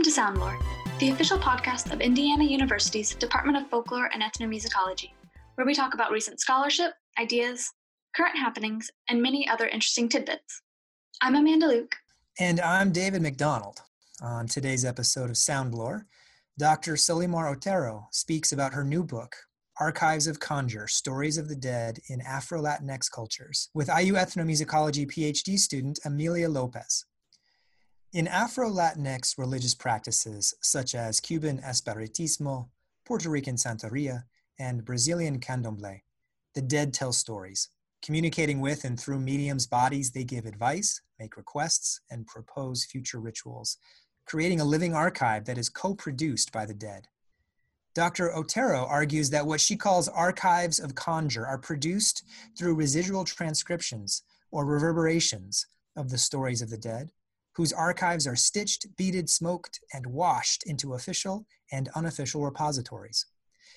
Welcome to Soundlore, the official podcast of Indiana University's Department of Folklore and Ethnomusicology, where we talk about recent scholarship, ideas, current happenings, and many other interesting tidbits. I'm Amanda Luke. And I'm David McDonald. On today's episode of Soundlore, Dr. Solimar Otero speaks about her new book, Archives of Conjure Stories of the Dead in Afro Latinx Cultures, with IU Ethnomusicology PhD student Amelia Lopez. In Afro Latinx religious practices such as Cuban Espiritismo, Puerto Rican Santeria, and Brazilian Candomblé, the dead tell stories. Communicating with and through mediums' bodies, they give advice, make requests, and propose future rituals, creating a living archive that is co produced by the dead. Dr. Otero argues that what she calls archives of conjure are produced through residual transcriptions or reverberations of the stories of the dead whose archives are stitched, beaded, smoked, and washed into official and unofficial repositories.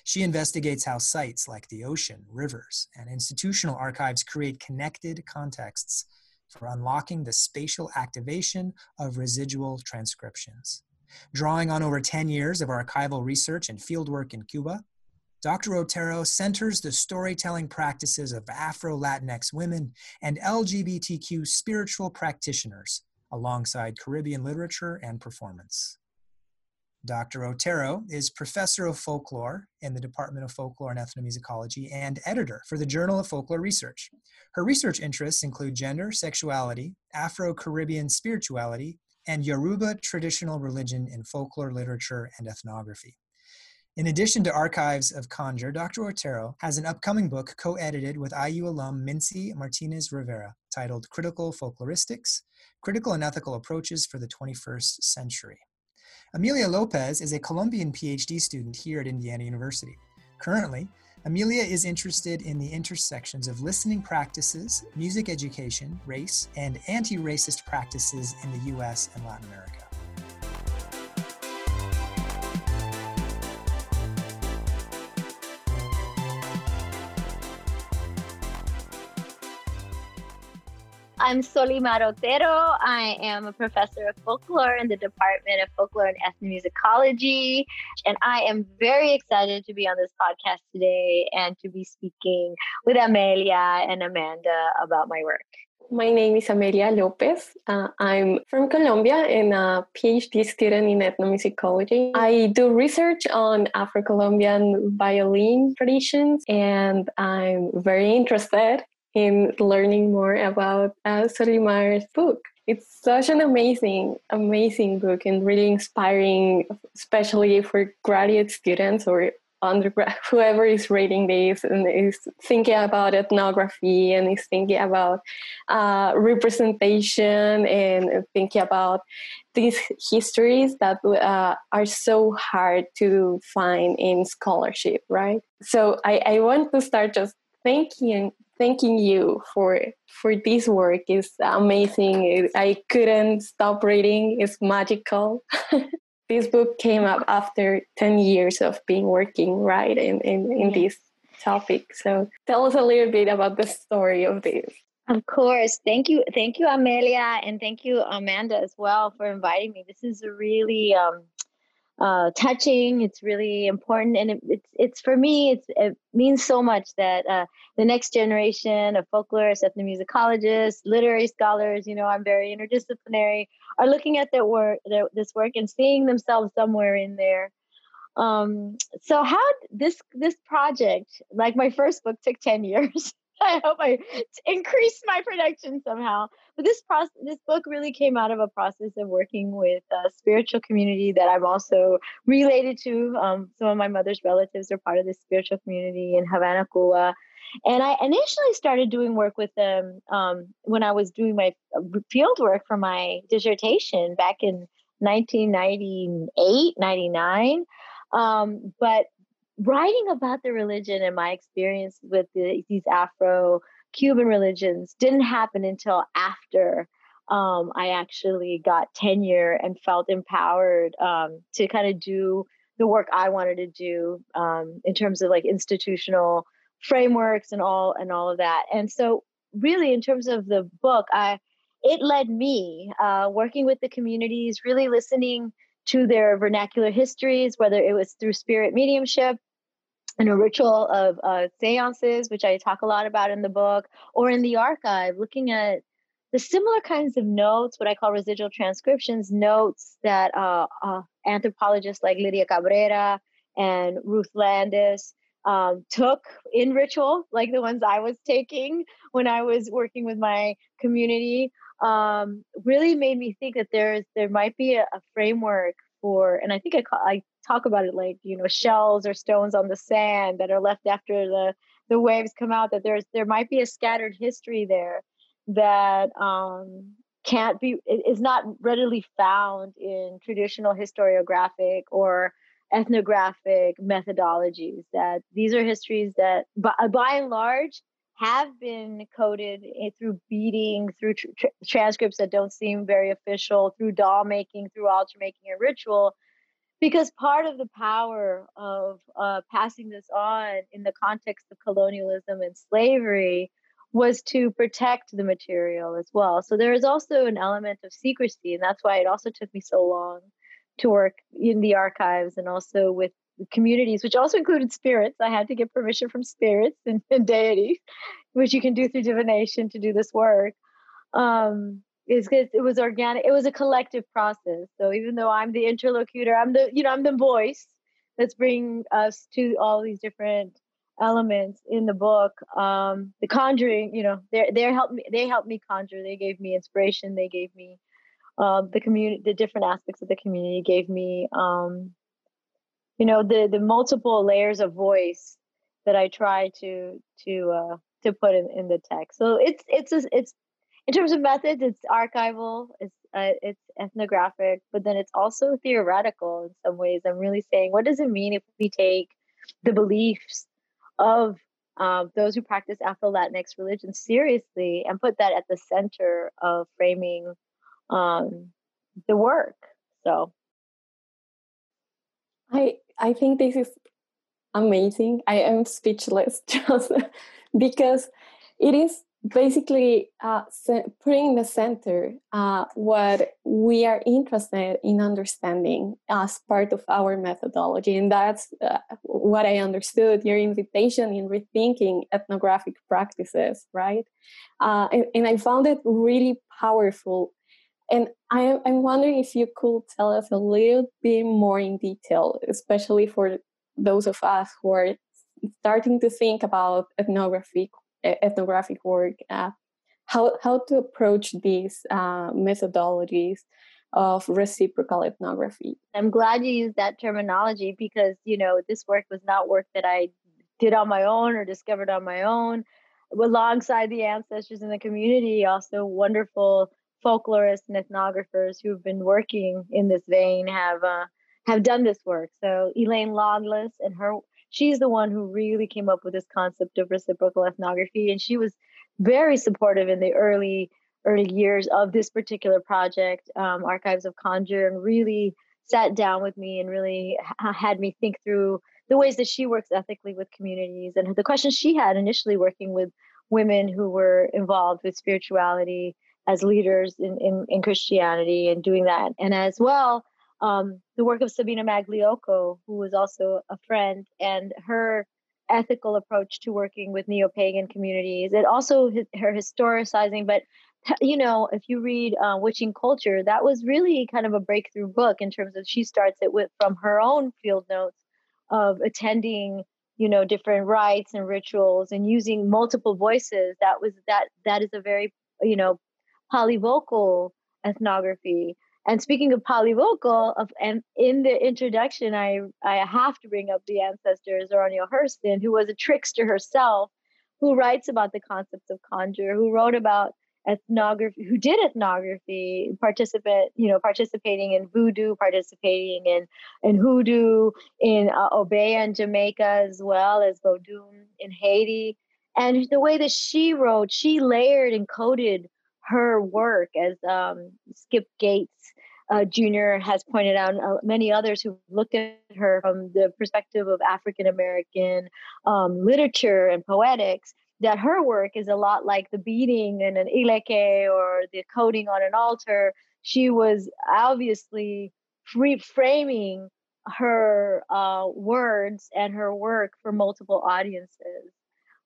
She investigates how sites like the ocean, rivers, and institutional archives create connected contexts for unlocking the spatial activation of residual transcriptions. Drawing on over 10 years of archival research and fieldwork in Cuba, Dr. Otero centers the storytelling practices of Afro Latinx women and LGBTQ spiritual practitioners alongside Caribbean literature and performance. Dr. Otero is professor of folklore in the Department of Folklore and Ethnomusicology and editor for the Journal of Folklore Research. Her research interests include gender, sexuality, Afro Caribbean spirituality, and Yoruba traditional religion in folklore literature and ethnography. In addition to archives of Conjure, Dr. Otero has an upcoming book co edited with IU alum Mintzi Martinez Rivera titled Critical Folkloristics Critical and Ethical Approaches for the 21st Century. Amelia Lopez is a Colombian PhD student here at Indiana University. Currently, Amelia is interested in the intersections of listening practices, music education, race, and anti racist practices in the US and Latin America. I'm Solimar Otero. I am a professor of folklore in the Department of Folklore and Ethnomusicology. And I am very excited to be on this podcast today and to be speaking with Amelia and Amanda about my work. My name is Amelia Lopez. Uh, I'm from Colombia and a PhD student in ethnomusicology. I do research on Afro Colombian violin traditions, and I'm very interested in learning more about uh, Solimar's book. It's such an amazing, amazing book and really inspiring, especially for graduate students or undergrad, whoever is reading this and is thinking about ethnography and is thinking about uh, representation and thinking about these histories that uh, are so hard to find in scholarship, right? So I, I want to start just thanking thanking you for for this work. Is amazing. I couldn't stop reading. It's magical. This book came up after 10 years of being working right in, in, in this topic. So tell us a little bit about the story of this. Of course. Thank you thank you amelia and thank you amanda as well for inviting me. This is a really um, uh, touching. It's really important, and it, it's it's for me. It's, it means so much that uh, the next generation of folklorists, ethnomusicologists, literary scholars. You know, I'm very interdisciplinary. Are looking at their work, their, this work, and seeing themselves somewhere in there. Um, so how this this project, like my first book, took ten years. I hope I increased my production somehow. But this process, this book really came out of a process of working with a spiritual community that I'm also related to. Um, some of my mother's relatives are part of this spiritual community in Havana, Cuba. And I initially started doing work with them um, when I was doing my uh, field work for my dissertation back in 1998, 99. Um, but writing about the religion and my experience with the, these Afro Cuban religions didn't happen until after um, I actually got tenure and felt empowered um, to kind of do the work I wanted to do um, in terms of like institutional frameworks and all and all of that. And so, really, in terms of the book, I it led me uh, working with the communities, really listening to their vernacular histories, whether it was through spirit mediumship and a ritual of uh, seances, which I talk a lot about in the book, or in the archive, looking at the similar kinds of notes, what I call residual transcriptions, notes that uh, uh, anthropologists like Lydia Cabrera and Ruth Landes um, took in ritual, like the ones I was taking when I was working with my community, um, really made me think that there's there might be a, a framework for, and I think I, call, I talk about it like you know shells or stones on the sand that are left after the the waves come out. That there's there might be a scattered history there that um, can't be is not readily found in traditional historiographic or ethnographic methodologies that these are histories that by, by and large have been coded through beading through tr- transcripts that don't seem very official through doll making through altar making and ritual because part of the power of uh, passing this on in the context of colonialism and slavery was to protect the material as well. So there is also an element of secrecy, and that's why it also took me so long to work in the archives and also with communities, which also included spirits. I had to get permission from spirits and, and deities, which you can do through divination to do this work. Um, is because it was organic. It was a collective process. So even though I'm the interlocutor, I'm the you know I'm the voice that's bringing us to all these different elements in the book. Um, the conjuring, you know, they they helped me. They helped me conjure. They gave me inspiration. They gave me um, the community, the different aspects of the community gave me, um, you know, the the multiple layers of voice that I try to to uh, to put in, in the text. So it's it's a, it's in terms of methods, it's archival, it's uh, it's ethnographic, but then it's also theoretical in some ways. I'm really saying, what does it mean if we take the beliefs of uh, those who practice Afro Latinx religion seriously and put that at the center of framing um, the work. So I I think this is amazing. I am speechless just because it is basically uh, putting in the center uh, what we are interested in understanding as part of our methodology. And that's uh, what I understood your invitation in rethinking ethnographic practices, right? Uh, and, and I found it really powerful and I, I'm wondering if you could tell us a little bit more in detail, especially for those of us who are starting to think about ethnographic ethnographic work, uh, how how to approach these uh, methodologies of reciprocal ethnography. I'm glad you used that terminology because you know this work was not work that I did on my own or discovered on my own. Alongside the ancestors in the community, also wonderful folklorists and ethnographers who've been working in this vein have uh, have done this work. So Elaine Lawless and her, she's the one who really came up with this concept of reciprocal ethnography, and she was very supportive in the early early years of this particular project, um, Archives of Conjure, and really sat down with me and really had me think through the ways that she works ethically with communities and the questions she had initially working with women who were involved with spirituality as leaders in, in, in Christianity and doing that. And as well, um, the work of Sabina Magliocco, who was also a friend, and her ethical approach to working with neo pagan communities. It also her historicizing, but you know, if you read uh, Witching Culture, that was really kind of a breakthrough book in terms of she starts it with from her own field notes of attending you know different rites and rituals and using multiple voices that was that that is a very you know polyvocal ethnography. And speaking of polyvocal, of and in the introduction, I I have to bring up the ancestor Zora Hurston, who was a trickster herself, who writes about the concepts of conjure, who wrote about ethnography, who did ethnography, participant, you know, participating in voodoo, participating in in hoodoo, in uh, Obeah in Jamaica, as well as Vodun in Haiti. And the way that she wrote, she layered and coded her work, as um, Skip Gates uh, Jr. has pointed out, uh, many others who looked at her from the perspective of African American um, literature and poetics, that her work is a lot like the beading in an ileke or the coding on an altar. She was obviously reframing her uh, words and her work for multiple audiences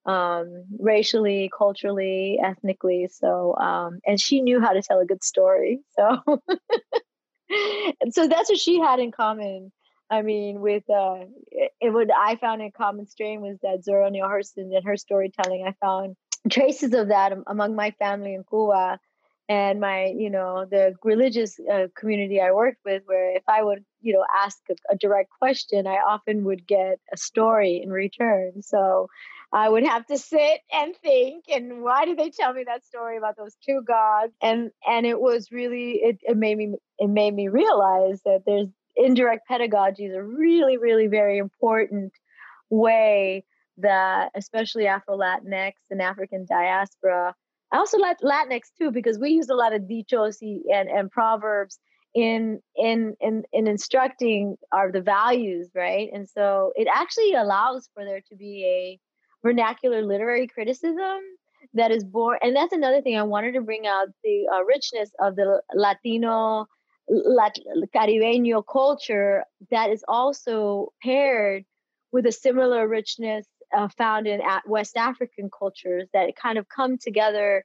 um, racially culturally ethnically so um, and she knew how to tell a good story so and so that's what she had in common I mean, with uh, it, would I found in common strain was that Zora Neale Hurston and her storytelling. I found traces of that among my family in Cuba and my you know the religious uh, community i worked with where if i would you know ask a, a, direct question i often would get a story in return so i would have to sit and think and why did they tell me that story about those two gods and and it was really it, it made me it made me realize that there's indirect pedagogy is a really really very important way that especially afro latinx and african diaspora I also like Latinx too because we use a lot of dichos and, and proverbs in in in in instructing our the values, right? And so it actually allows for there to be a vernacular literary criticism that is born. And that's another thing I wanted to bring out the uh, richness of the Latino. Lat- Caribeño culture that is also paired with a similar richness uh, found in West African cultures that kind of come together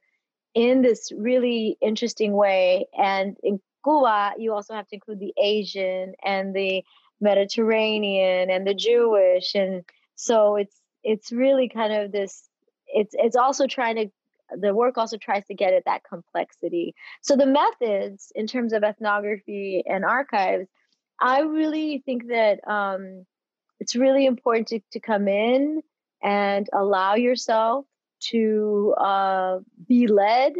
in this really interesting way. And in Cuba, you also have to include the Asian and the Mediterranean and the Jewish, and so it's it's really kind of this. It's it's also trying to the work also tries to get at that complexity. So the methods in terms of ethnography and archives, I really think that um, it's really important to, to come in and allow yourself to uh, be led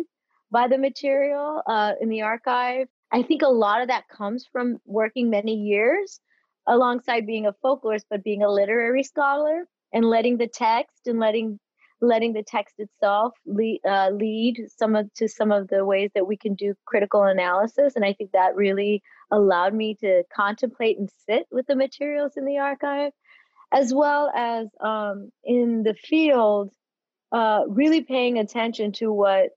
by the material uh, in the archive. I think a lot of that comes from working many years alongside being a folklorist, but being a literary scholar and letting the text and letting letting the text itself lead, uh, lead some of to some of the ways that we can do critical analysis and i think that really allowed me to contemplate and sit with the materials in the archive as well as um, in the field, uh, really paying attention to what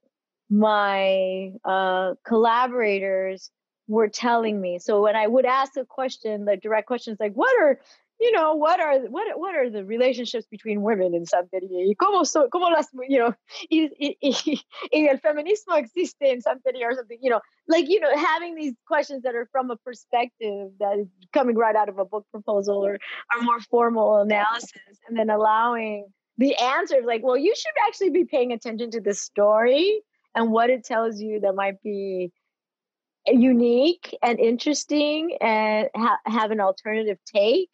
my uh, collaborators were telling me. So when I would ask a question, the direct questions like, "What are you know, what are what what are the relationships between women in Santeria? Y cómo so, cómo las, you know, y, y, y, y el feminismo existe en Santeria or something, you know, like, you know, having these questions that are from a perspective that is coming right out of a book proposal or a more formal analysis, and then allowing the answers like, well, you should actually be paying attention to the story and what it tells you that might be unique and interesting and ha- have an alternative take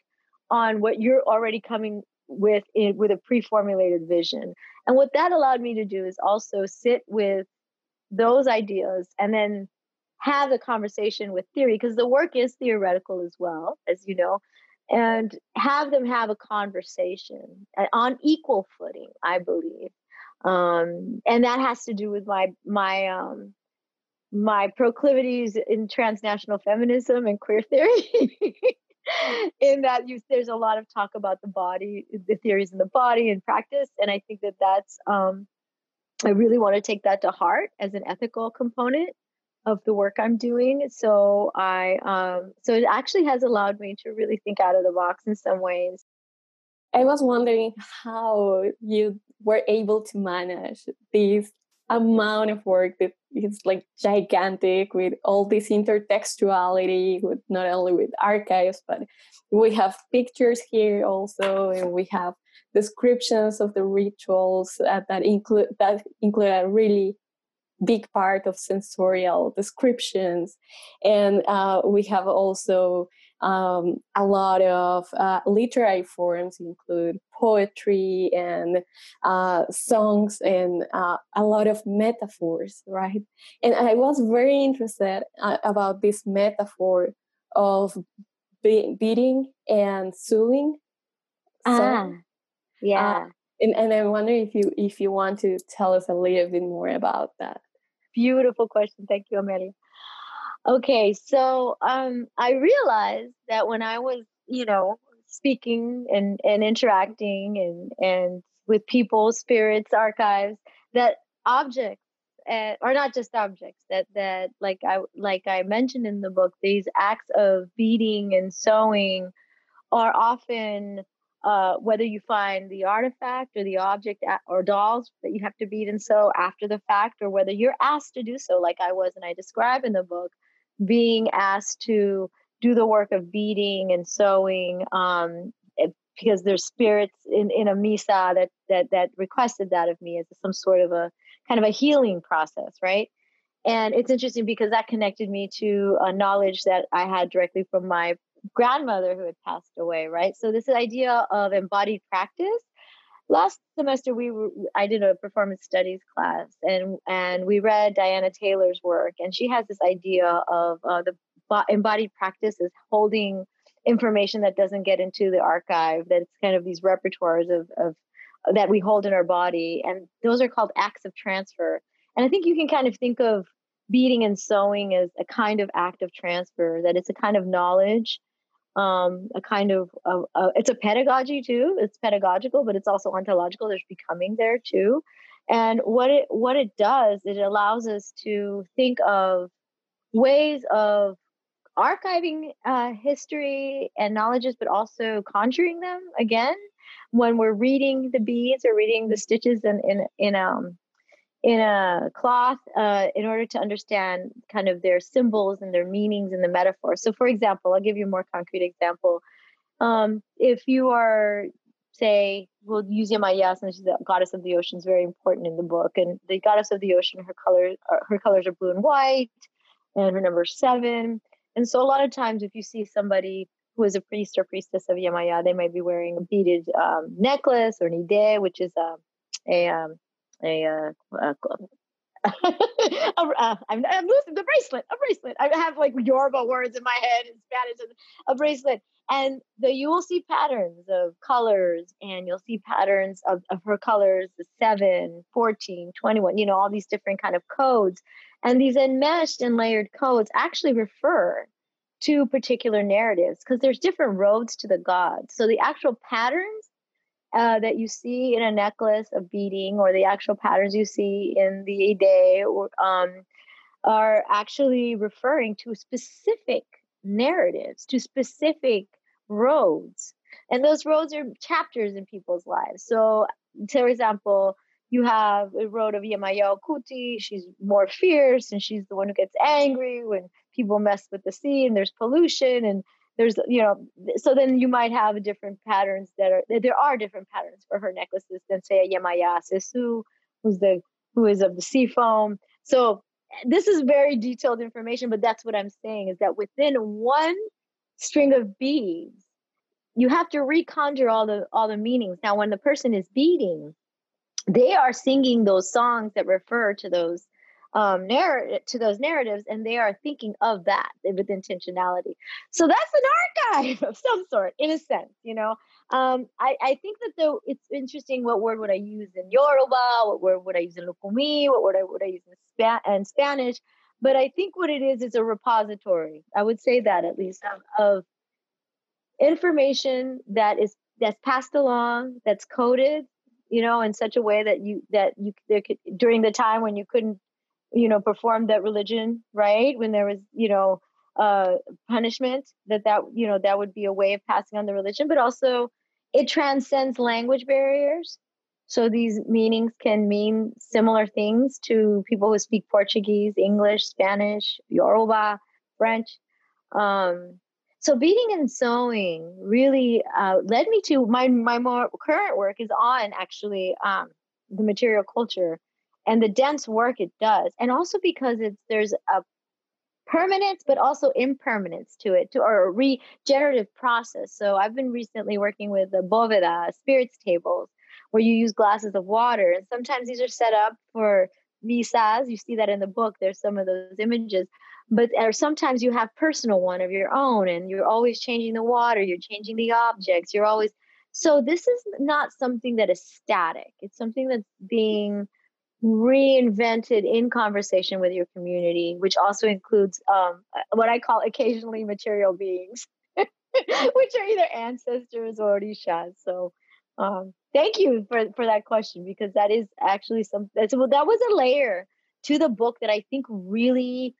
on what you're already coming with in, with a pre-formulated vision. And what that allowed me to do is also sit with those ideas and then have a conversation with theory because the work is theoretical as well as you know and have them have a conversation on equal footing i believe. Um, and that has to do with my my um, my proclivities in transnational feminism and queer theory in that you there's a lot of talk about the body the theories in the body and practice and i think that that's um, i really want to take that to heart as an ethical component of the work i'm doing. So i um, so it actually has allowed me to really think out of the box in some ways. I was wondering how you were able to manage these amount of work that is like gigantic with all this intertextuality with not only with archives but we have pictures here also and we have descriptions of the rituals that, that include that include a really big part of sensorial descriptions. And uh, we have also um, a lot of uh, literary forms include poetry and uh, songs and uh, a lot of metaphors, right? And I was very interested uh, about this metaphor of be- beading and suing. Ah, yeah. Uh, and, and I wonder if you if you want to tell us a little bit more about that. Beautiful question. Thank you, Amelia. Okay, so um, I realized that when I was, you know, speaking and, and interacting and, and with people, spirits, archives, that objects uh, not just objects that that like i like i mentioned in the book these acts of beading and sewing are often uh, whether you find the artifact or the object or dolls that you have to beat and sew after the fact or whether you're asked to do so like i was and i describe in the book being asked to do the work of beading and sewing um, because there's spirits in, in a misa that, that that requested that of me as some sort of a kind of a healing process, right? And it's interesting because that connected me to a knowledge that I had directly from my grandmother who had passed away, right? So this idea of embodied practice. Last semester, we were, I did a performance studies class, and and we read Diana Taylor's work, and she has this idea of uh, the embodied practice is holding information that doesn't get into the archive that it's kind of these repertoires of, of that we hold in our body and those are called acts of transfer. And i think you can kind of think of beading and sewing as a kind of act of transfer that it's a kind of knowledge um, a kind of uh, it's a pedagogy too it's pedagogical but it's also ontological there's becoming there too. And what it what it does it allows us to think of ways of archiving uh, history and knowledges, but also conjuring them again when we're reading the beads or reading the stitches in in in um in a cloth uh, in order to understand kind of their symbols and their meanings and the metaphors. So, for example, I'll give you a more concrete example. Um, if you are, say, we'll use Yemaya since she's the goddess of the ocean, is very important in the book. And the goddess of the ocean, her colors, her colors are blue and white, and her number seven. And so a lot of times, if you see somebody who is a priest or priestess of Yemaya, they might be wearing a beaded um, necklace or nide, which is a a um, a, uh, a, a, uh, I'm, I'm losing the bracelet, a bracelet. I have like Yoruba words in my head in Spanish, a bracelet. And the you will see patterns of colors and you'll see patterns of, of her colors, the 7, 14, 21, you know, all these different kind of codes. And these enmeshed and layered codes actually refer to particular narratives because there's different roads to the gods. So the actual patterns uh, that you see in a necklace of beading or the actual patterns you see in the Ide or, um, are actually referring to specific narratives, to specific roads. And those roads are chapters in people's lives. So, for example, you have a road of Yemaya Kuti. She's more fierce and she's the one who gets angry when people mess with the sea and there's pollution and there's you know so then you might have different patterns that are there are different patterns for her necklaces than say a Yemaya Sesu, who's the who is of the sea foam. So this is very detailed information, but that's what I'm saying is that within one string of beads, you have to reconjure all the all the meanings. Now, when the person is beading, they are singing those songs that refer to those um narrative to those narratives and they are thinking of that with intentionality. So that's an archive of some sort in a sense you know? Um i i think that though it's interesting what word would i use in yoruba what word would i use in lukumi what word I, would i use in, Spa- spanish but i think what it is is a repository i would say that at least of, of information that is that's passed along that's coded you know, in such a way that you that you there could during the time when you couldn't, you know, perform that religion, right? When there was, you know, uh punishment, that that you know that would be a way of passing on the religion, but also it transcends language barriers. So these meanings can mean similar things to people who speak Portuguese, English, Spanish, Yoruba, French. Um, so beading and sewing really uh, led me to my my more current work is on actually um, the material culture and the dense work it does, and also because it's there's a permanence but also impermanence to it to or a regenerative process. So I've been recently working with the boveda spirits tables where you use glasses of water, and sometimes these are set up for misas You see that in the book. There's some of those images but or sometimes you have personal one of your own and you're always changing the water you're changing the objects you're always so this is not something that is static it's something that's being reinvented in conversation with your community which also includes um, uh, what i call occasionally material beings which are either ancestors or orishas. So um, thank you for, for that question because that is actually some that's, well, that was a layer to the book that I think really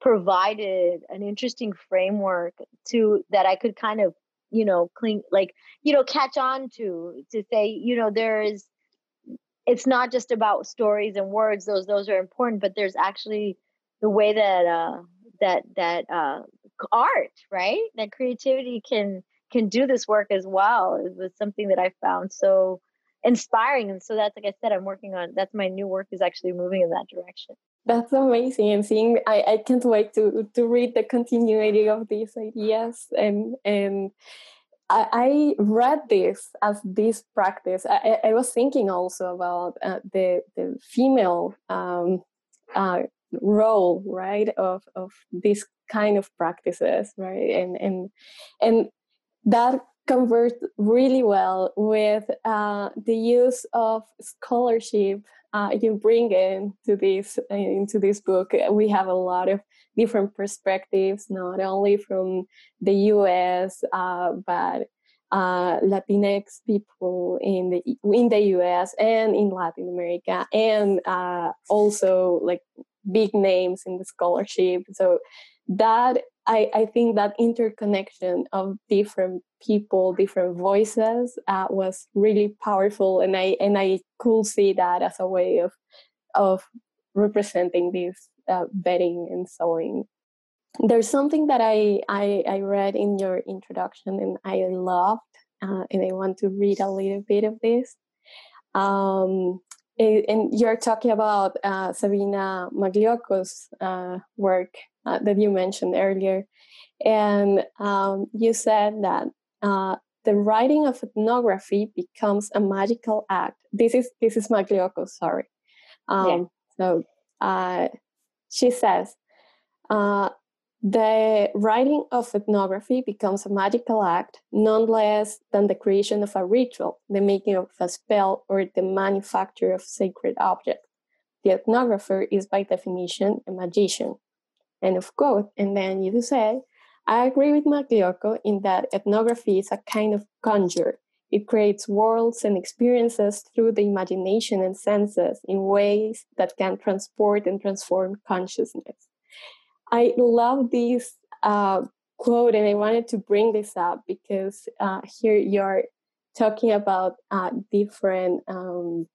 provided an interesting framework to that I could kind of, you know, cling like, you know, catch on to to say, you know, there's it's not just about stories and words, those those are important, but there's actually the way that uh that that uh art, right? That creativity can can do this work as well. It was something that I found so inspiring. And so that's like I said, I'm working on that's my new work is actually moving in that direction. That's amazing. And seeing I, I can't wait to to read the continuity of these ideas and and I, I read this as this practice. I, I was thinking also about uh, the the female um, uh, role, right, of of this kind of practices, right, and and and that converts really well with uh, the use of scholarship uh, you bring into this into this book. We have a lot of different perspectives, not only from the U.S. Uh, but uh, Latinx people in the in the U.S. and in Latin America, and uh, also like big names in the scholarship. So that I, I think that interconnection of different people, different voices uh, was really powerful, and I and I could see that as a way of of representing this uh, betting and sewing. There's something that I, I I read in your introduction, and I loved, uh, and I want to read a little bit of this. Um, and you're talking about uh, Sabina Magliocco's uh, work uh, that you mentioned earlier. And um, you said that uh, the writing of ethnography becomes a magical act. This is this is Magliocco, sorry. Um, yeah. So uh, she says, uh, the writing of ethnography becomes a magical act, none less than the creation of a ritual, the making of a spell, or the manufacture of sacred objects. The ethnographer is by definition a magician. End of quote. And then you say, I agree with Magliocco in that ethnography is a kind of conjure. It creates worlds and experiences through the imagination and senses in ways that can transport and transform consciousness. I love this uh, quote, and I wanted to bring this up because uh, here you're talking about uh, different um,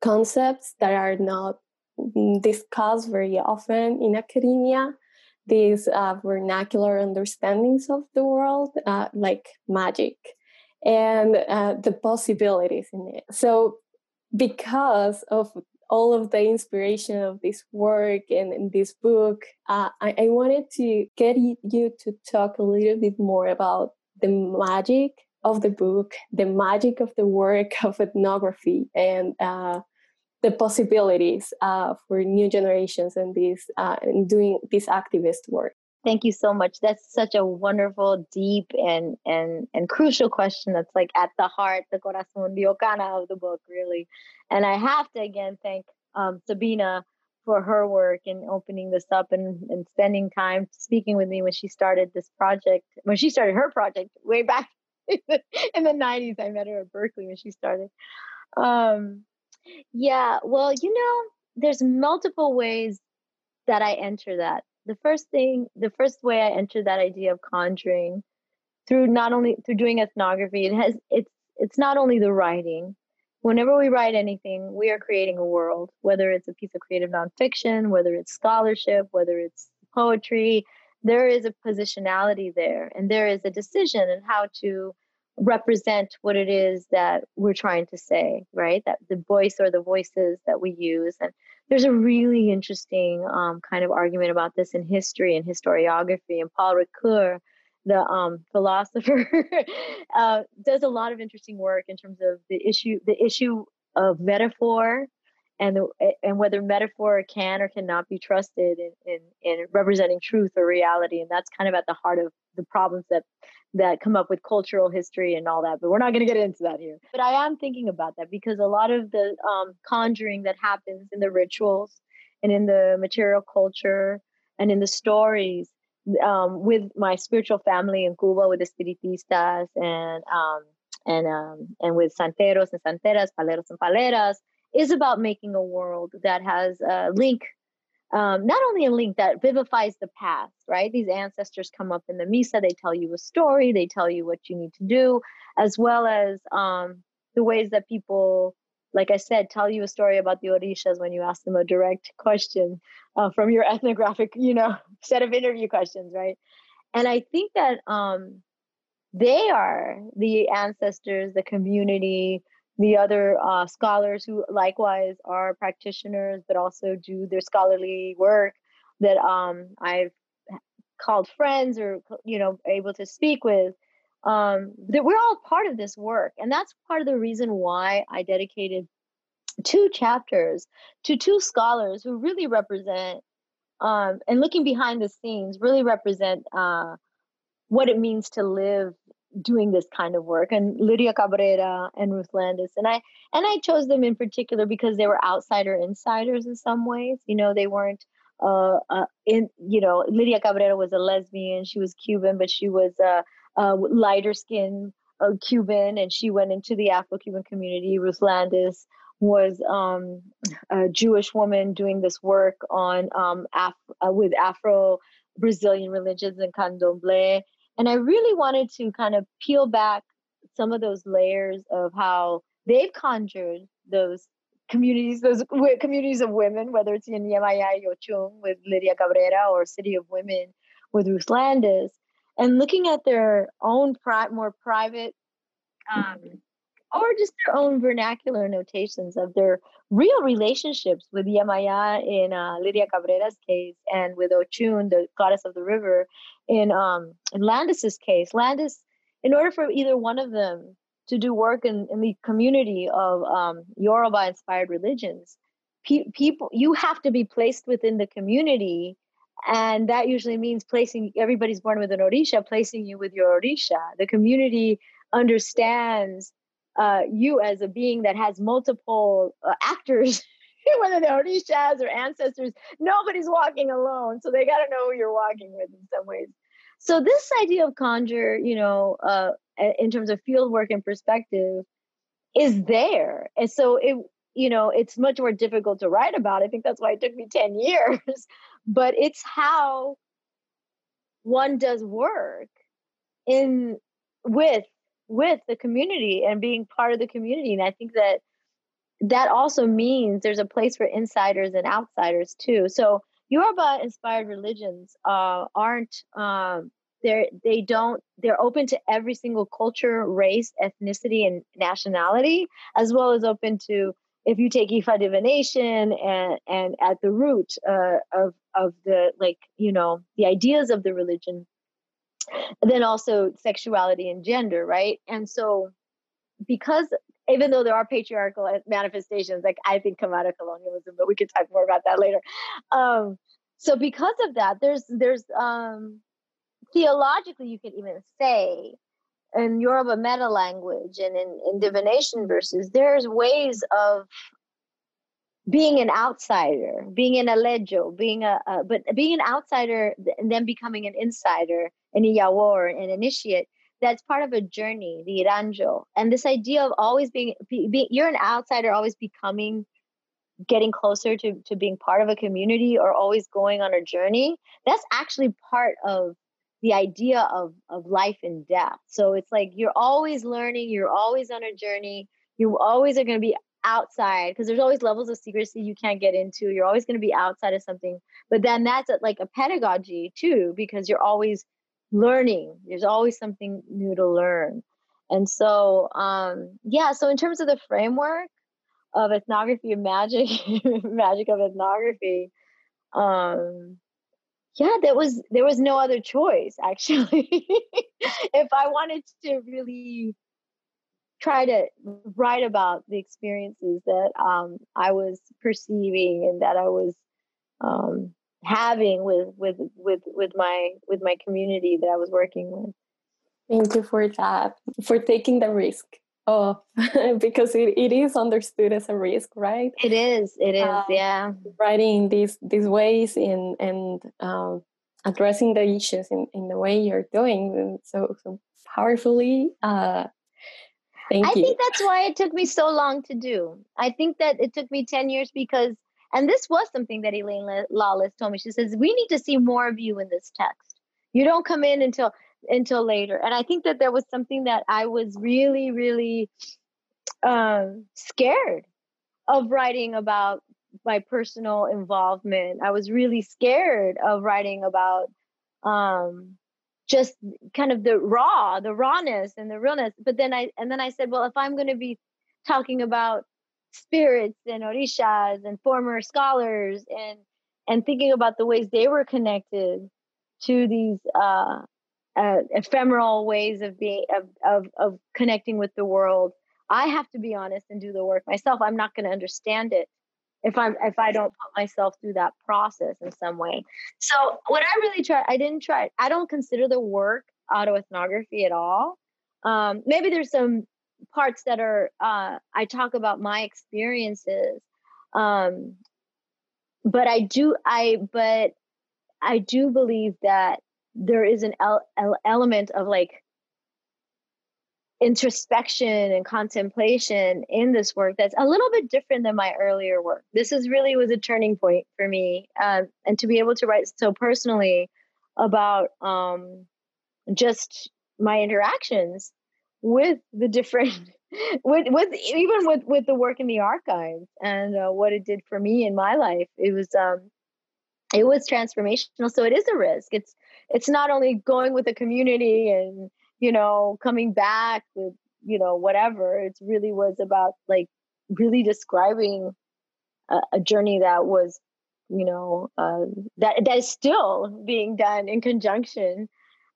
concepts that are not discussed very often in academia these uh, vernacular understandings of the world, uh, like magic, and uh, the possibilities in it. So, because of all of the inspiration of this work and in this book, uh, I, I wanted to get you to talk a little bit more about the magic of the book, the magic of the work of ethnography, and uh, the possibilities uh, for new generations and this uh, and doing this activist work. Thank you so much. That's such a wonderful, deep, and and and crucial question. That's like at the heart, the corazón diocana of the book, really. And I have to again thank um, Sabina for her work in opening this up and, and spending time speaking with me when she started this project. When she started her project way back in the, in the 90s, I met her at Berkeley when she started. Um, yeah, well, you know, there's multiple ways that I enter that. The first thing, the first way I enter that idea of conjuring through not only through doing ethnography, it has it's it's not only the writing. Whenever we write anything, we are creating a world, whether it's a piece of creative nonfiction, whether it's scholarship, whether it's poetry, there is a positionality there and there is a decision and how to represent what it is that we're trying to say, right? That the voice or the voices that we use. And there's a really interesting um, kind of argument about this in history and historiography. And Paul Ricoeur, the um, philosopher, uh, does a lot of interesting work in terms of the issue, the issue of metaphor and and whether metaphor can or cannot be trusted in, in, in representing truth or reality. And that's kind of at the heart of the problems that that come up with cultural history and all that but we're not going to get into that here but i am thinking about that because a lot of the um, conjuring that happens in the rituals and in the material culture and in the stories um, with my spiritual family in cuba with the spiritistas and um, and um, and with santeros and santeras paleros and paleras is about making a world that has a link um, not only a link that vivifies the past, right? These ancestors come up in the misa, they tell you a story, they tell you what you need to do, as well as um, the ways that people, like I said, tell you a story about the Orishas when you ask them a direct question uh, from your ethnographic, you know, set of interview questions, right? And I think that um, they are the ancestors, the community, the other uh, scholars who likewise are practitioners but also do their scholarly work that um, I've called friends or you know able to speak with um, that we're all part of this work. And that's part of the reason why I dedicated two chapters to two scholars who really represent um, and looking behind the scenes really represent uh, what it means to live doing this kind of work and Lydia Cabrera and Ruth Landes and I and I chose them in particular because they were outsider insiders in some ways you know they weren't uh, uh in you know Lydia Cabrera was a lesbian she was Cuban but she was a, lighter skin uh, Cuban and she went into the Afro-Cuban community. Ruth Landes was um, a Jewish woman doing this work on um, Af- uh, with Afro Brazilian religions in Candomblé and I really wanted to kind of peel back some of those layers of how they've conjured those communities, those communities of women, whether it's in Yemaya y Ochun with Lydia Cabrera or City of Women with Ruth Landes, and looking at their own pri- more private um, or just their own vernacular notations of their real relationships with Yemaya in uh, Lydia Cabrera's case and with Ochun, the goddess of the river, in um, in Landes's case. Landes, in order for either one of them to do work in, in the community of um, Yoruba inspired religions, pe- people you have to be placed within the community and that usually means placing everybody's born with an orisha placing you with your orisha the community understands uh, you as a being that has multiple uh, actors, whether they're orishas or ancestors, nobody's walking alone. So they got to know who you're walking with in some ways. So this idea of conjure, you know, uh, in terms of field work and perspective, is there, and so it, you know, it's much more difficult to write about. I think that's why it took me ten years, but it's how one does work in with with the community and being part of the community. And I think that that also means there's a place for insiders and outsiders too. So Yoruba inspired religions uh, aren't um, they're they don't they're open to every single culture, race, ethnicity, and nationality, as well as open to if you take Ifa divination and and at the root uh, of of the like you know the ideas of the religion then also sexuality and gender, right? And so, because even though there are patriarchal manifestations, like I think come out of colonialism, but we could talk more about that later. Um, so, because of that, there's there's um, theologically, you can even say in Yoruba meta language and in, in divination verses, there's ways of being an outsider, being an alejo, being a, a, but being an outsider and then becoming an insider, an iyawo, an initiate. That's part of a journey, the iranjo, and this idea of always being, be, you're an outsider, always becoming, getting closer to to being part of a community, or always going on a journey. That's actually part of the idea of of life and death. So it's like you're always learning, you're always on a journey. You always are going to be outside because there's always levels of secrecy you can't get into. You're always going to be outside of something. But then that's like a pedagogy too, because you're always learning. There's always something new to learn. And so, um, yeah, so in terms of the framework of ethnography and magic, magic of ethnography, um, yeah, there was there was no other choice actually. if I wanted to really try to write about the experiences that um, I was perceiving and that I was um, having with with with with my with my community that I was working with. Thank you for that, for taking the risk. Oh, because it, it is understood as a risk, right? It is. It is. Um, yeah. Writing these these ways in and um, addressing the issues in, in the way you're doing so so powerfully. Uh, Thank you. I you. think that's why it took me so long to do. I think that it took me 10 years because and this was something that Elaine Lawless told me. She says, We need to see more of you in this text. You don't come in until until later. And I think that there was something that I was really, really um, scared of writing about my personal involvement. I was really scared of writing about um, just kind of the raw, the rawness and the realness. But then I and then I said, well, if I'm going to be talking about spirits and orishas and former scholars and and thinking about the ways they were connected to these uh, uh, ephemeral ways of being of, of of connecting with the world. I have to be honest and do the work myself. I'm not going to understand it if i'm if i don't put myself through that process in some way. So what i really try i didn't try i don't consider the work autoethnography at all. Um, maybe there's some parts that are uh, I talk about my experiences. Um, but I do I but I do believe that there is an el- el- element of like introspection and contemplation in this work that's a little bit different than my earlier work. This is really was a turning point for me, uh, and to be able to write so personally about um, just my interactions with the different with with even with with the work in the archives and uh, what it did for me in my life it was um it was transformational. So it is a risk. It's it's not only going with the community and you know coming back with you know whatever it really was about like really describing a, a journey that was you know uh, that that is still being done in conjunction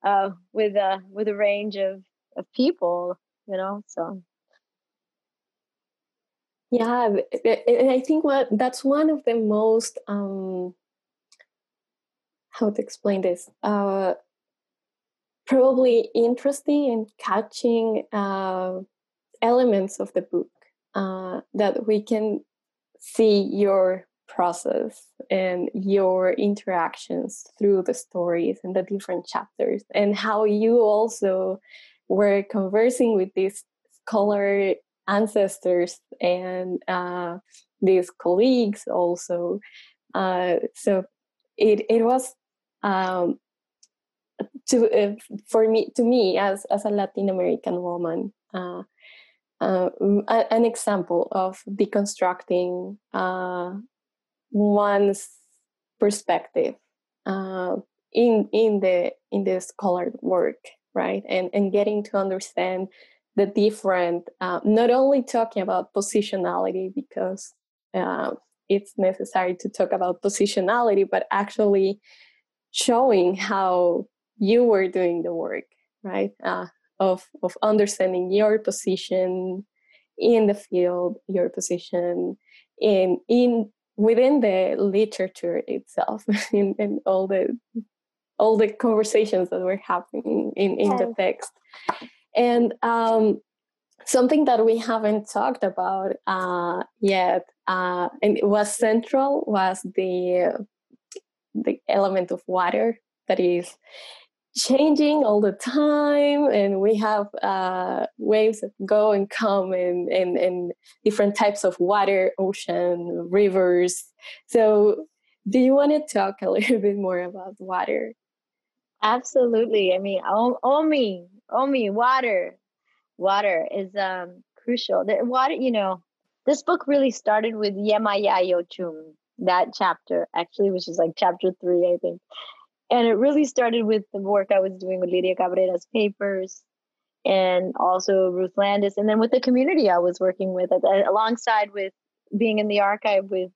uh, with a with a range of of people you know so. Yeah and i think what that's one of the most um how to explain this uh probably interesting and catching uh, elements of the book uh, that we can see your process and your interactions through the stories and the different chapters and how you also were conversing with these scholar ancestors and uh, these colleagues also. Uh, so it it was um, to uh, for me to me as as a Latin American woman. Uh, uh, an example of deconstructing uh, one's perspective in in the in the scholar work right? And and getting to understand the different, uh, not only talking about positionality because uh, it's necessary to talk about positionality, but actually showing how you were doing the work, right? Uh, of of understanding your position in the field, your position in in within the literature itself, in, in all the all the conversations that were happening in, in the text. And um, something that we haven't talked about uh, yet, uh, and it was central, was the the element of water that is changing all the time. And we have uh, waves that go and come and, and, and different types of water ocean rivers. So do you want to talk a little bit more about water Absolutely. I mean, Omi, Omi, water, water is um crucial. The water, you know, this book really started with Yemaya y Ochun, that chapter actually, which is like chapter three, I think. And it really started with the work I was doing with Lydia Cabrera's papers and also Ruth Landes. And then with the community I was working with, alongside with being in the archive with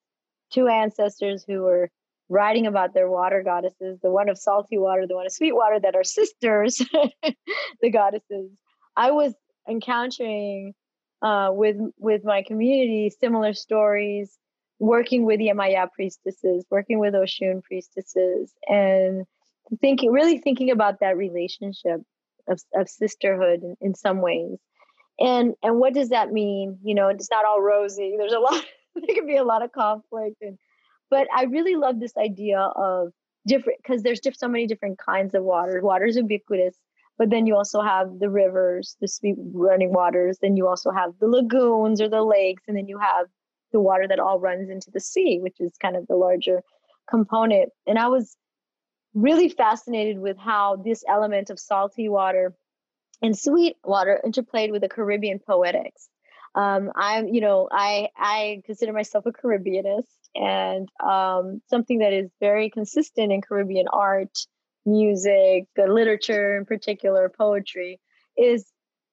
two ancestors who were writing about their water goddesses, the one of salty water, the one of sweet water, that are sisters, the goddesses. I was encountering uh, with with my community similar stories, working with Yemaya priestesses, working with Oshun priestesses, and thinking really thinking about that relationship of, of sisterhood in, in some ways. And and what does that mean? You know, it's not all rosy. There's a lot. there can be a lot of conflict and but I really love this idea of different because there's just so many different kinds of water. Water is ubiquitous, but then you also have the rivers, the sweet running waters. Then you also have the lagoons or the lakes, and then you have the water that all runs into the sea, which is kind of the larger component. And I was really fascinated with how this element of salty water and sweet water interplayed with the Caribbean poetics. Um, I'm, you know, I I consider myself a Caribbeanist, and um, something that is very consistent in Caribbean art, music, literature in particular, poetry, is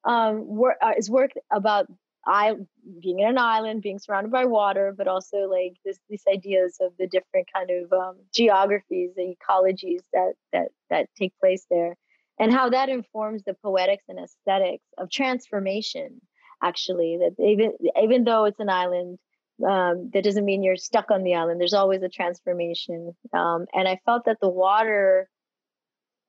um, work uh, is work about I being in an island, being surrounded by water, but also like this these ideas of the different kind of um, geographies, ecologies that that that take place there, and how that informs the poetics and aesthetics of transformation. Actually, that even even though it's an island, um, that doesn't mean you're stuck on the island. There's always a transformation, um, and I felt that the water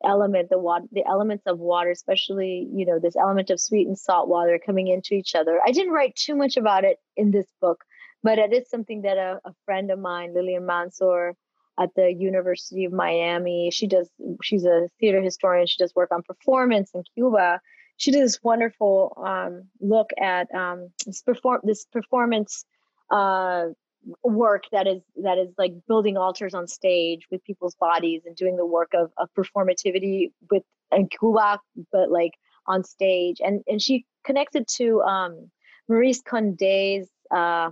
element the water the elements of water especially you know this element of sweet and salt water coming into each other. I didn't write too much about it in this book but it is something that a, a friend of mine lillian manzor at the university of miami she does she's a theater historian. She does work on performance in cuba she did this wonderful um, look at um, this perform this performance uh, work that is that is like building altars on stage with people's bodies and doing the work of, of performativity with in Cuba, but like on stage. And and she connected to um, Maryse Condé's uh,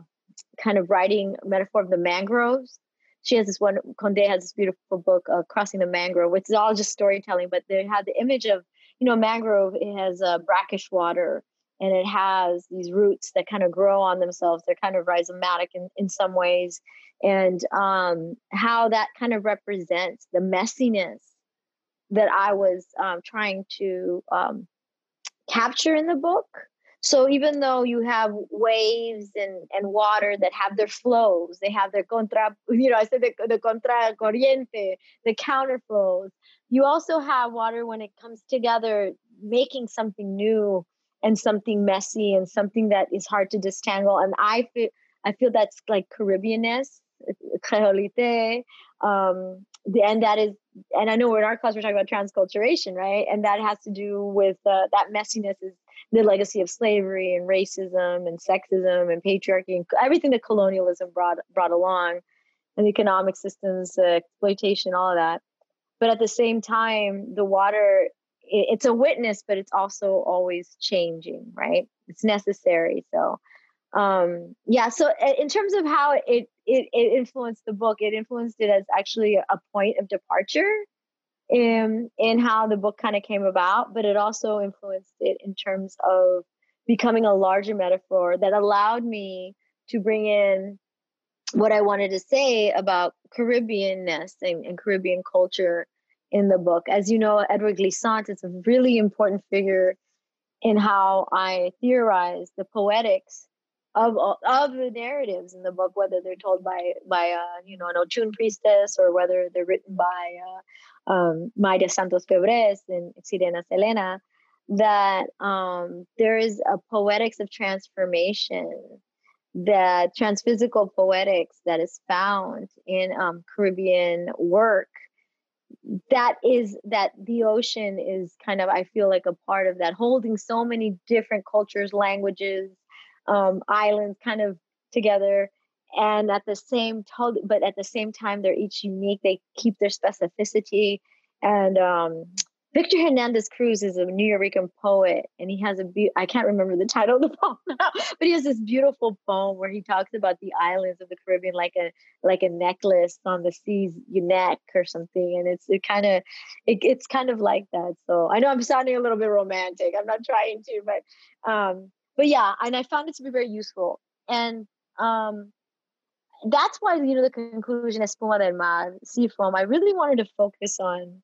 kind of writing metaphor of the mangroves. She has this one. Condé has this beautiful book, uh, "Crossing the Mangrove," which is all just storytelling. But they have the image of you know mangrove. It has uh, brackish water and it has these roots that kind of grow on themselves. They're kind of rhizomatic in, in some ways, and um, how that kind of represents the messiness that I was um, trying to um, capture in the book. So even though you have waves and, and water that have their flows, they have their contra, you know, I said the, the contra corriente, the counter flows. You also have water when it comes together, making something new and something messy and something that is hard to disentangle. And I feel I feel that's like Caribbeanness, creolite, um, the, and that is, and I know in our class we're talking about transculturation, right? And that has to do with uh, that messiness is the legacy of slavery and racism and sexism and patriarchy and everything that colonialism brought brought along, and economic systems, uh, exploitation, all of that. But at the same time, the water it's a witness, but it's also always changing, right? It's necessary. So, um, yeah. So, in terms of how it, it it influenced the book, it influenced it as actually a point of departure in in how the book kind of came about, but it also influenced it in terms of becoming a larger metaphor that allowed me to bring in what I wanted to say about Caribbeanness and, and Caribbean culture in the book. As you know, Edward Glissant is a really important figure in how I theorize the poetics of of the narratives in the book, whether they're told by by uh, you know an Ochun priestess or whether they're written by uh, um, Santos Febres and Sirena Selena. That um, there is a poetics of transformation, the transphysical poetics that is found in um, Caribbean work that is that the ocean is kind of i feel like a part of that holding so many different cultures languages um, islands kind of together and at the same but at the same time they're each unique they keep their specificity and um, Victor Hernandez Cruz is a New Yorker poet, and he has a be- I can't remember the title of the poem now, but he has this beautiful poem where he talks about the islands of the Caribbean like a like a necklace on the sea's neck or something, and it's it kind of it, it's kind of like that. So I know I'm sounding a little bit romantic. I'm not trying to, but um, but yeah, and I found it to be very useful, and um, that's why you know the conclusion Mar, sea foam. I really wanted to focus on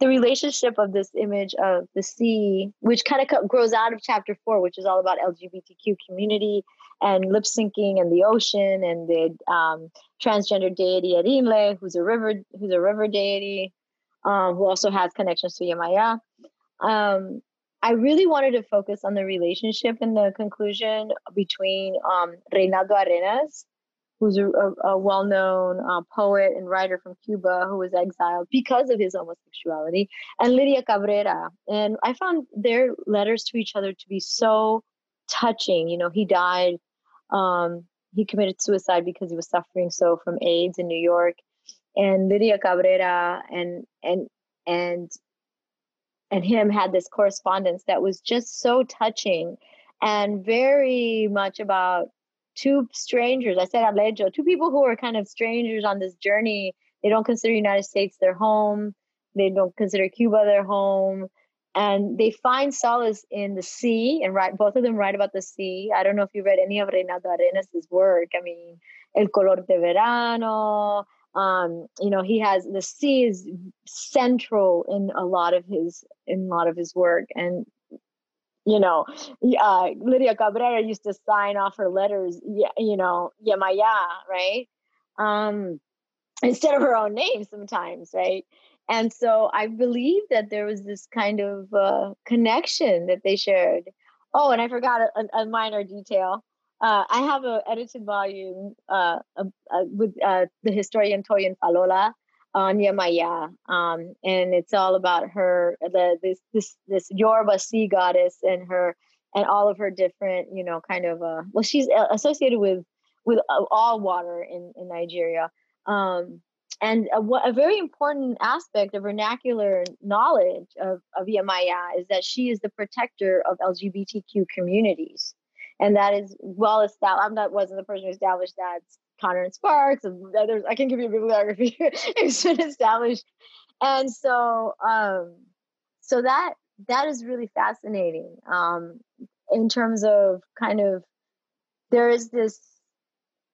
the relationship of this image of the sea, which kind of grows out of chapter four, which is all about LGBTQ community and lip syncing and the ocean and the um, transgender deity Erinle, who's a river, who's a river deity, um, who also has connections to Yemaya. Um, I really wanted to focus on the relationship in the conclusion between um, Reinaldo Arenas, who's a, a, a well-known uh, poet and writer from Cuba who was exiled because of his homosexuality, and Lydia Cabrera. And I found their letters to each other to be so touching. You know, he died um, he committed suicide because he was suffering so from AIDS in New York. And Lydia Cabrera and and and and him had this correspondence that was just so touching and very much about two strangers. I said Alejo, two people who are kind of strangers on this journey. They don't consider United States their home. They don't consider Cuba their home and they find solace in the sea and write both of them write about the sea i don't know if you read any of reinaldo arenas' work i mean el color de verano um, you know he has the sea is central in a lot of his in a lot of his work and you know uh, lydia cabrera used to sign off her letters you know yemaya right um instead of her own name sometimes right and so I believe that there was this kind of uh, connection that they shared. Oh, and I forgot a, a minor detail. Uh, I have an edited volume uh, with uh, the historian Toyin Falola on Maya, um, and it's all about her, the this this this Yoruba sea goddess and her and all of her different, you know, kind of. Uh, well, she's uh, associated with with all water in in Nigeria. Um, and a, a, very important aspect of vernacular knowledge of, of Yemaya is that she is the protector of LGBTQ communities. And that is well established. I'm not wasn't the person who established that. Connor and Sparks and others. I can give you a bibliography. it's been established. And so um, so that that is really fascinating um, in terms of kind of there is this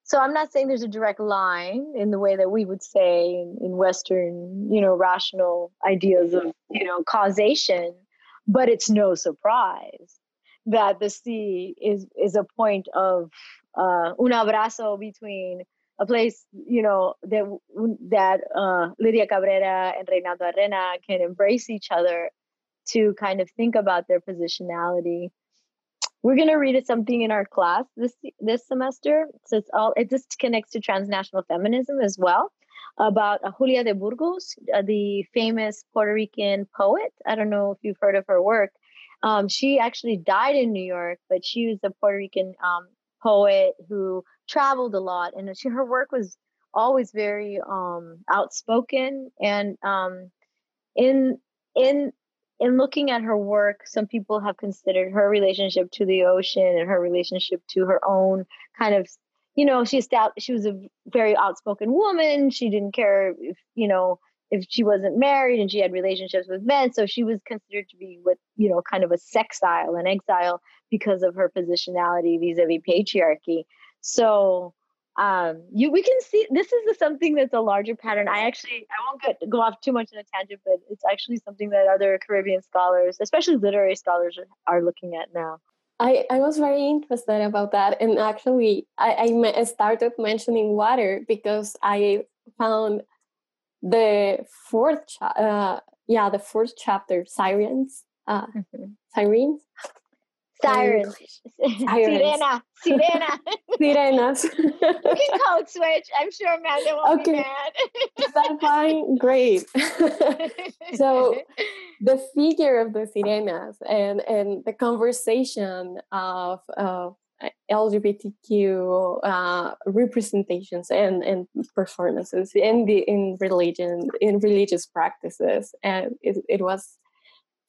so i'm not saying there's a direct line in the way that we would say in, in western you know rational ideas of you know causation but it's no surprise that the sea is is a point of uh, un abrazo between a place you know that that uh, Lydia Cabrera and Reinaldo Arena can embrace each other to kind of think about their positionality we're going to read something in our class this this semester. So it's all it just connects to transnational feminism as well about uh, Julia de Burgos, uh, the famous Puerto Rican poet. I don't know if you've heard of her work. Um, she actually died in New York, but she was a Puerto Rican um, poet who traveled a lot, and she, her work was always very um, outspoken and um, in in in looking at her work, some people have considered her relationship to the ocean and her relationship to her own kind of, you know, she established, she was a very outspoken woman. She didn't care if, you know, if she wasn't married and she had relationships with men. So she was considered to be with you know, kind of a sexile and exile because of her positionality vis-a-vis patriarchy. So um, you we can see this is something that's a larger pattern. I actually I won't get, go off too much in a tangent, but it's actually something that other Caribbean scholars, especially literary scholars, are, looking at now. I, I was very interested about that, and actually I, I started mentioning water because I found the fourth cha- uh, yeah the fourth chapter sirens uh, mm-hmm. sirens Sirens. Sirena. Sirena. Sirenas. you can code switch. I'm sure Amanda won't okay. be mad. Fine. Great. so the figure of the sirenas and, and the conversation of, of LGBTQ uh, representations and, and performances in the in religion in religious practices and it, it was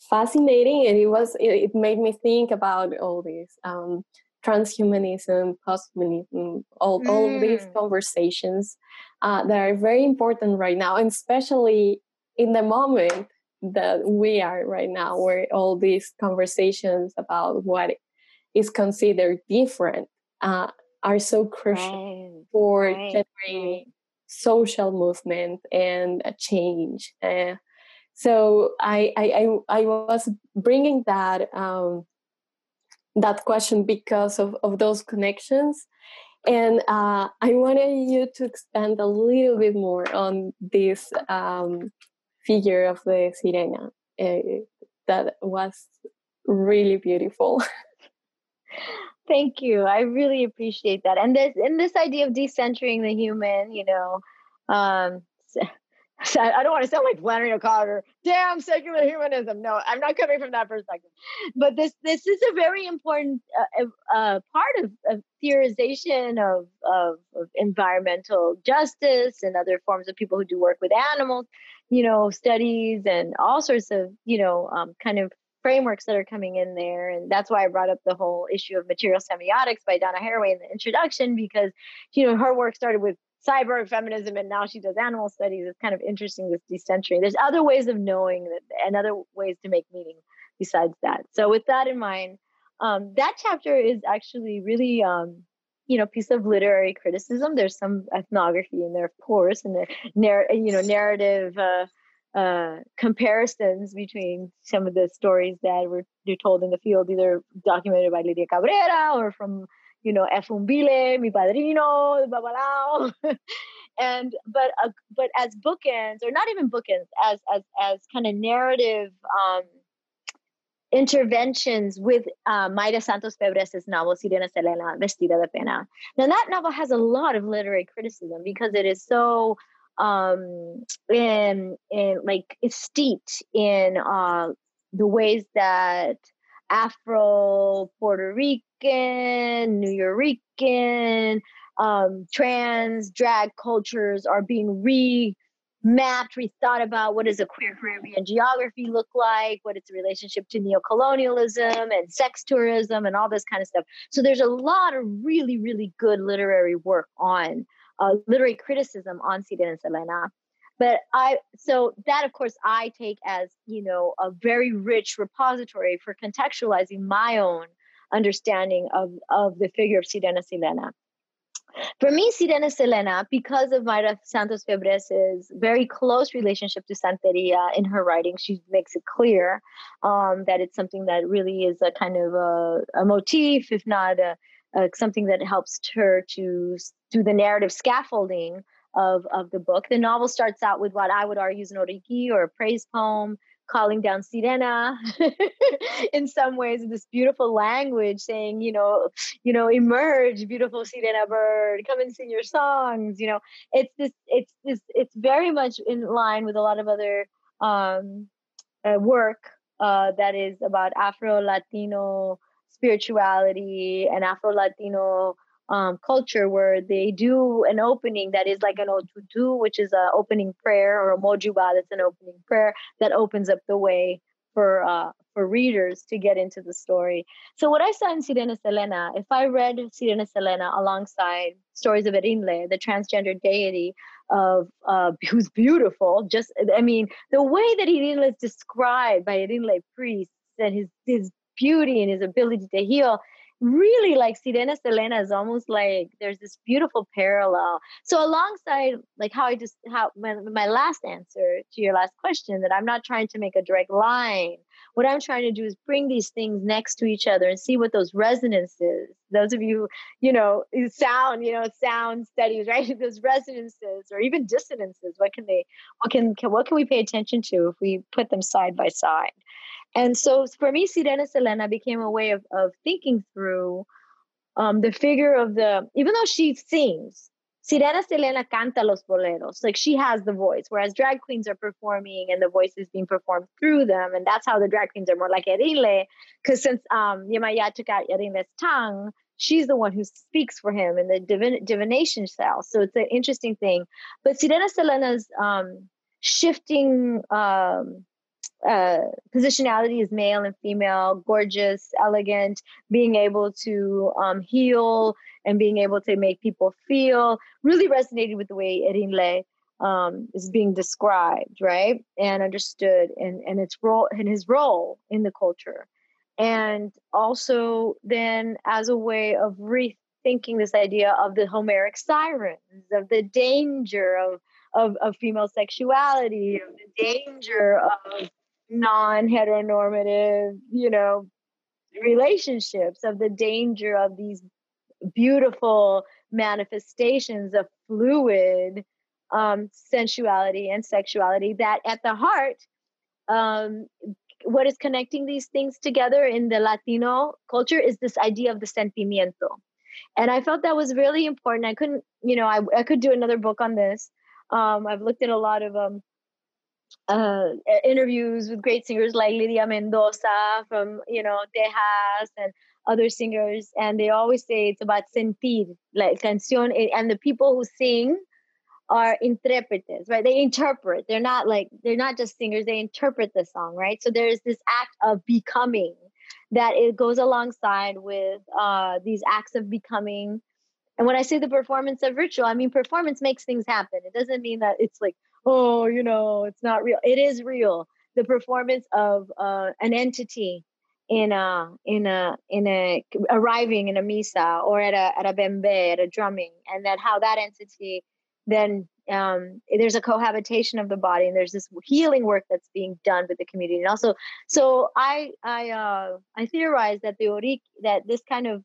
fascinating and it was it, made me think about all these um, transhumanism posthumanism all, mm. all these mm. conversations uh, that are very important right now and especially in the moment that we are right now where all these conversations about what is considered different uh, are so crucial right. for right. generating social movement and a change uh, so I, I, I, was bringing that um, that question because of, of those connections. And uh, I wanted you to expand a little bit more on this um, figure of the sirena. Uh, that was really beautiful. Thank you. I really appreciate that. And this and this idea of decentering the human, you know, um, I don't want to sound like Flannery O'Connor. Damn secular humanism. No, I'm not coming from that perspective. But this this is a very important uh, uh, part of, of theorization of, of, of environmental justice and other forms of people who do work with animals, you know, studies and all sorts of you know um, kind of frameworks that are coming in there. And that's why I brought up the whole issue of material semiotics by Donna Haraway in the introduction, because, you know, her work started with cyber feminism and now she does animal studies. It's kind of interesting, this decentering. There's other ways of knowing that, and other ways to make meaning besides that. So with that in mind, um, that chapter is actually really, um, you know, piece of literary criticism. There's some ethnography in there, of course, and the narr- you know, narrative uh, uh, comparisons between some of the stories that were told in the field, either documented by Lydia Cabrera or from, you know, Efumbile, Mi Padrino, Babalao. and but uh, but as bookends, or not even bookends, as as as kind of narrative um, interventions with uh, Mayra Santos Febres' novel Sirena Selena Vestida de Pena. Now that novel has a lot of literary criticism because it is so um, in in like steeped in uh, the ways that Afro Puerto Rican, Nuyorican, um, trans drag cultures are being re mapped, rethought about what does a queer Caribbean geography look like, what its relationship to neocolonialism and sex tourism and all this kind of stuff. So there's a lot of really, really good literary work on uh, literary criticism on Sirena and Selena. But I, so that of course I take as, you know, a very rich repository for contextualizing my own understanding of, of the figure of Sirena Selena. For me, Sirena Selena, because of Mayra Santos Febres' very close relationship to Santeria in her writing, she makes it clear um, that it's something that really is a kind of a, a motif, if not a, uh, something that helps her to do the narrative scaffolding of, of the book. The novel starts out with what I would argue is an oriki or a praise poem, calling down Sirena in some ways, this beautiful language saying, you know, you know, emerge, beautiful Sirena bird, come and sing your songs. You know, it's this, it's this, it's very much in line with a lot of other um, uh, work uh, that is about Afro Latino spirituality and Afro Latino um, culture where they do an opening that is like an otutu, which is an opening prayer, or a mojuba that's an opening prayer that opens up the way for uh, for readers to get into the story. So what I saw in Sirena Selena, if I read Sirena Selena alongside stories of Erinle, the transgender deity of uh, who's beautiful, just I mean the way that Erinle is described by Erinle priests and his his beauty and his ability to heal really like Sirena Selena is almost like there's this beautiful parallel. So alongside like how I just how my, my last answer to your last question that I'm not trying to make a direct line. What I'm trying to do is bring these things next to each other and see what those resonances. Those of you, you know, sound, you know, sound studies, right? those resonances or even dissonances. What can they? What can, can what can we pay attention to if we put them side by side? And so for me, Sirena Selena became a way of, of thinking through um, the figure of the, even though she sings, Sirena Selena canta los boleros. Like she has the voice, whereas drag queens are performing and the voice is being performed through them. And that's how the drag queens are more like Erinle. Because since um, Yemaya took out Erinle's tongue, she's the one who speaks for him in the divin- divination cell. So it's an interesting thing. But Sirena Selena's um, shifting um, uh, positionality is male and female, gorgeous, elegant, being able to um, heal and being able to make people feel really resonated with the way Erinle um, is being described, right? And understood and, and its role and his role in the culture. And also then as a way of rethinking this idea of the Homeric sirens, of the danger of of, of female sexuality, of the danger of non-heteronormative you know relationships of the danger of these beautiful manifestations of fluid um, sensuality and sexuality that at the heart um, what is connecting these things together in the latino culture is this idea of the sentimiento. And i felt that was really important. I couldn't you know i, I could do another book on this Um, I've looked at a lot of um, uh, interviews with great singers like Lydia Mendoza from you know Tejas and other singers, and they always say it's about sentir, like canción, and the people who sing are intérpretes, right? They interpret. They're not like they're not just singers. They interpret the song, right? So there's this act of becoming that it goes alongside with uh, these acts of becoming. And when I say the performance of ritual, I mean performance makes things happen. It doesn't mean that it's like, oh, you know, it's not real. It is real. The performance of uh, an entity in a in a in a arriving in a misa or at a at a bembe at a drumming, and then how that entity then um, there's a cohabitation of the body and there's this healing work that's being done with the community and also so i i uh, i theorize that the orik that this kind of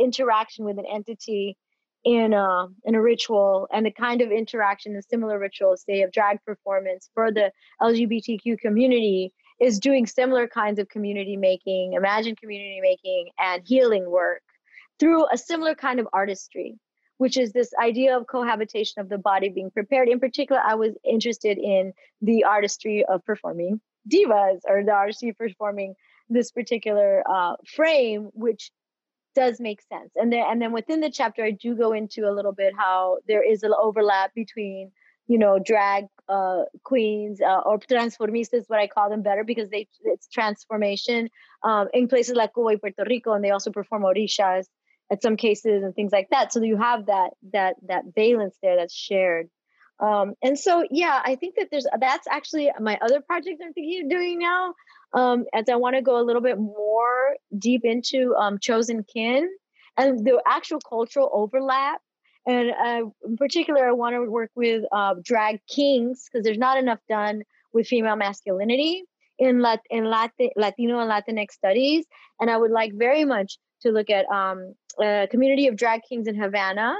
interaction with an entity in a in a ritual and the kind of interaction in similar rituals say of drag performance for the lgbtq community is doing similar kinds of community making imagine community making and healing work through a similar kind of artistry which is this idea of cohabitation of the body being prepared. In particular, I was interested in the artistry of performing divas or the artistry performing this particular uh, frame, which does make sense. And then, and then within the chapter, I do go into a little bit how there is an overlap between, you know, drag uh, queens uh, or transformistas, what I call them better because they it's transformation um, in places like Cuba y Puerto Rico, and they also perform orishas at some cases and things like that. So you have that that that valence there that's shared. Um, and so yeah i think that there's that's actually my other project i'm thinking of doing now um, as i want to go a little bit more deep into um, chosen kin and the actual cultural overlap and uh, in particular i want to work with uh, drag kings because there's not enough done with female masculinity in, Lat- in Latin, latino and latinx studies and i would like very much to look at um, a community of drag kings in Havana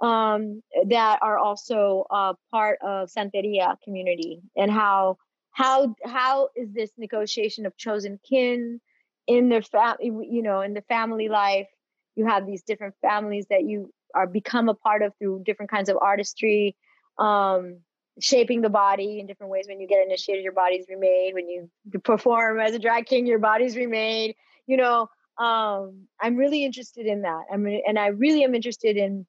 um, that are also uh, part of Santeria community and how how how is this negotiation of chosen kin in their family you know in the family life? You have these different families that you are become a part of through different kinds of artistry um, shaping the body in different ways. When you get initiated your body's remade. When you perform as a drag king your body's remade. You know um, I'm really interested in that. I'm re- and I really am interested in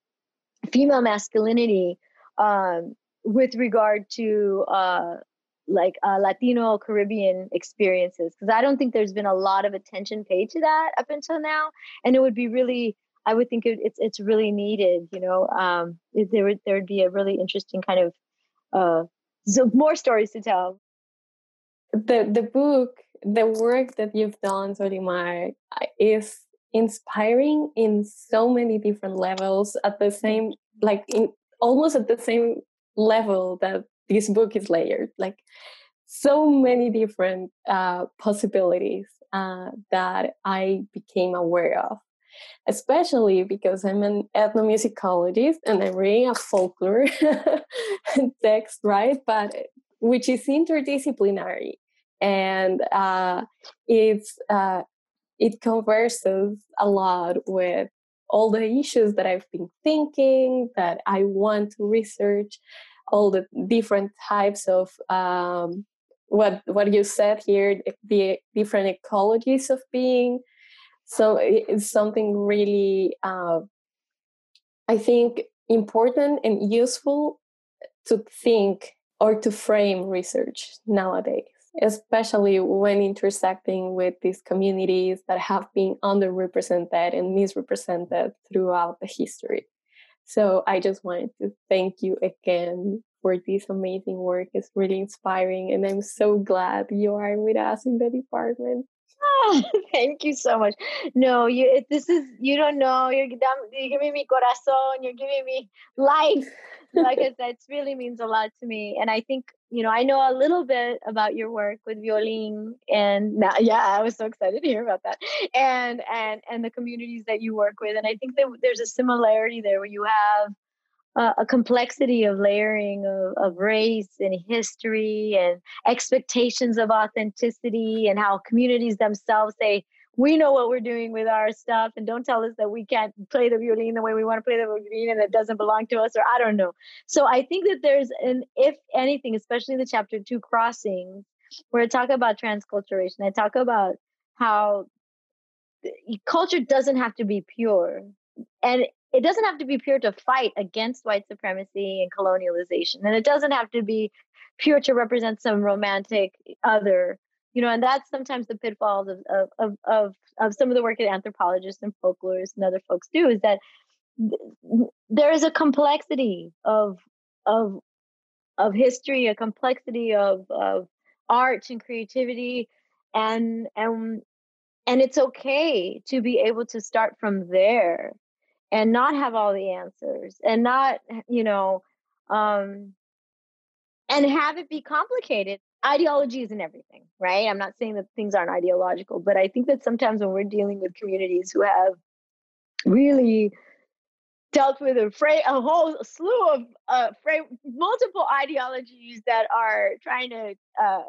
female masculinity um, with regard to uh, like uh, Latino Caribbean experiences because I don't think there's been a lot of attention paid to that up until now, and it would be really. I would think it, it's it's really needed. You know, um, there would there would be a really interesting kind of uh, so more stories to tell. The the book the work that you've done, Solimar, is inspiring in so many different levels at the same, like in almost at the same level that this book is layered. Like so many different uh, possibilities uh, that I became aware of, especially because I'm an ethnomusicologist and I'm reading a folklore text, right? But which is interdisciplinary and uh, it's uh, it converses a lot with all the issues that I've been thinking that I want to research, all the different types of um, what what you said here, the different ecologies of being. So it's something really, uh, I think, important and useful to think or to frame research nowadays especially when intersecting with these communities that have been underrepresented and misrepresented throughout the history. So I just wanted to thank you again for this amazing work. It's really inspiring, and I'm so glad you are with us in the department. Oh, thank you so much. No, you. This is you don't know. You're, you're giving me corazón. You're giving me life. Like I said, it really means a lot to me. And I think you know I know a little bit about your work with violin, and now, yeah, I was so excited to hear about that. And and and the communities that you work with. And I think that there's a similarity there where you have uh, a complexity of layering of, of race and history and expectations of authenticity and how communities themselves say we know what we're doing with our stuff and don't tell us that we can't play the violin the way we want to play the violin and it doesn't belong to us or i don't know. So i think that there's an if anything especially in the chapter two crossing where i talk about transculturation i talk about how culture doesn't have to be pure. And it doesn't have to be pure to fight against white supremacy and colonialization and it doesn't have to be pure to represent some romantic other you know and that's sometimes the pitfalls of of of of, of some of the work that anthropologists and folklorists and other folks do is that there is a complexity of of of history a complexity of of art and creativity and and and it's okay to be able to start from there and not have all the answers and not you know um and have it be complicated. Ideology isn't everything right? I'm not saying that things aren't ideological but i think that sometimes when we're dealing with communities who have really dealt with a, a whole slew of uh, multiple ideologies that are trying to uh,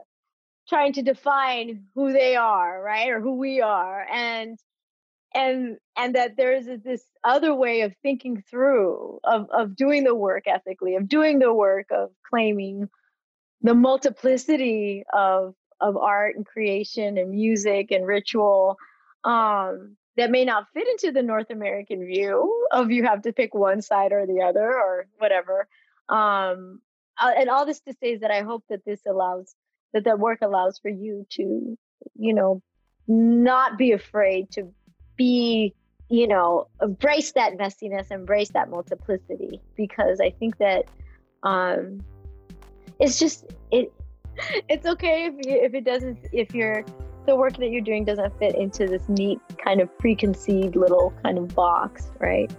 trying to define who they are right or who we are and and and that there's this other way of thinking through of of doing the work ethically of doing the work of claiming the multiplicity of of art and creation and music and ritual um, that may not fit into the North American view of you have to pick one side or the other or whatever. Um, uh, and all this to say is that I hope that this allows that that work allows for you to, you know, not be afraid to be, you know, embrace that messiness, embrace that multiplicity, because I think that um, it's just it. It's okay if you, if it doesn't if you're the work that you're doing doesn't fit into this neat kind of preconceived little kind of box, right?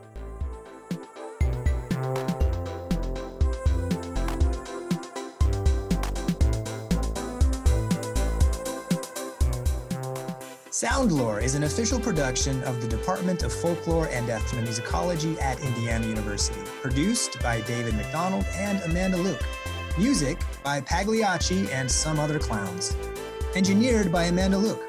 Soundlore is an official production of the Department of Folklore and Ethnomusicology at Indiana University, produced by David McDonald and Amanda Luke. Music by Pagliacci and some other clowns. Engineered by Amanda Luke.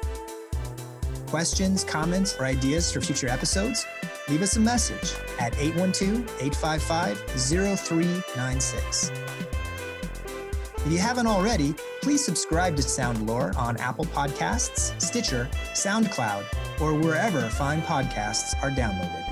Questions, comments, or ideas for future episodes? Leave us a message at 812 855 0396. If you haven't already, please subscribe to Soundlore on Apple Podcasts, Stitcher, SoundCloud, or wherever fine podcasts are downloaded.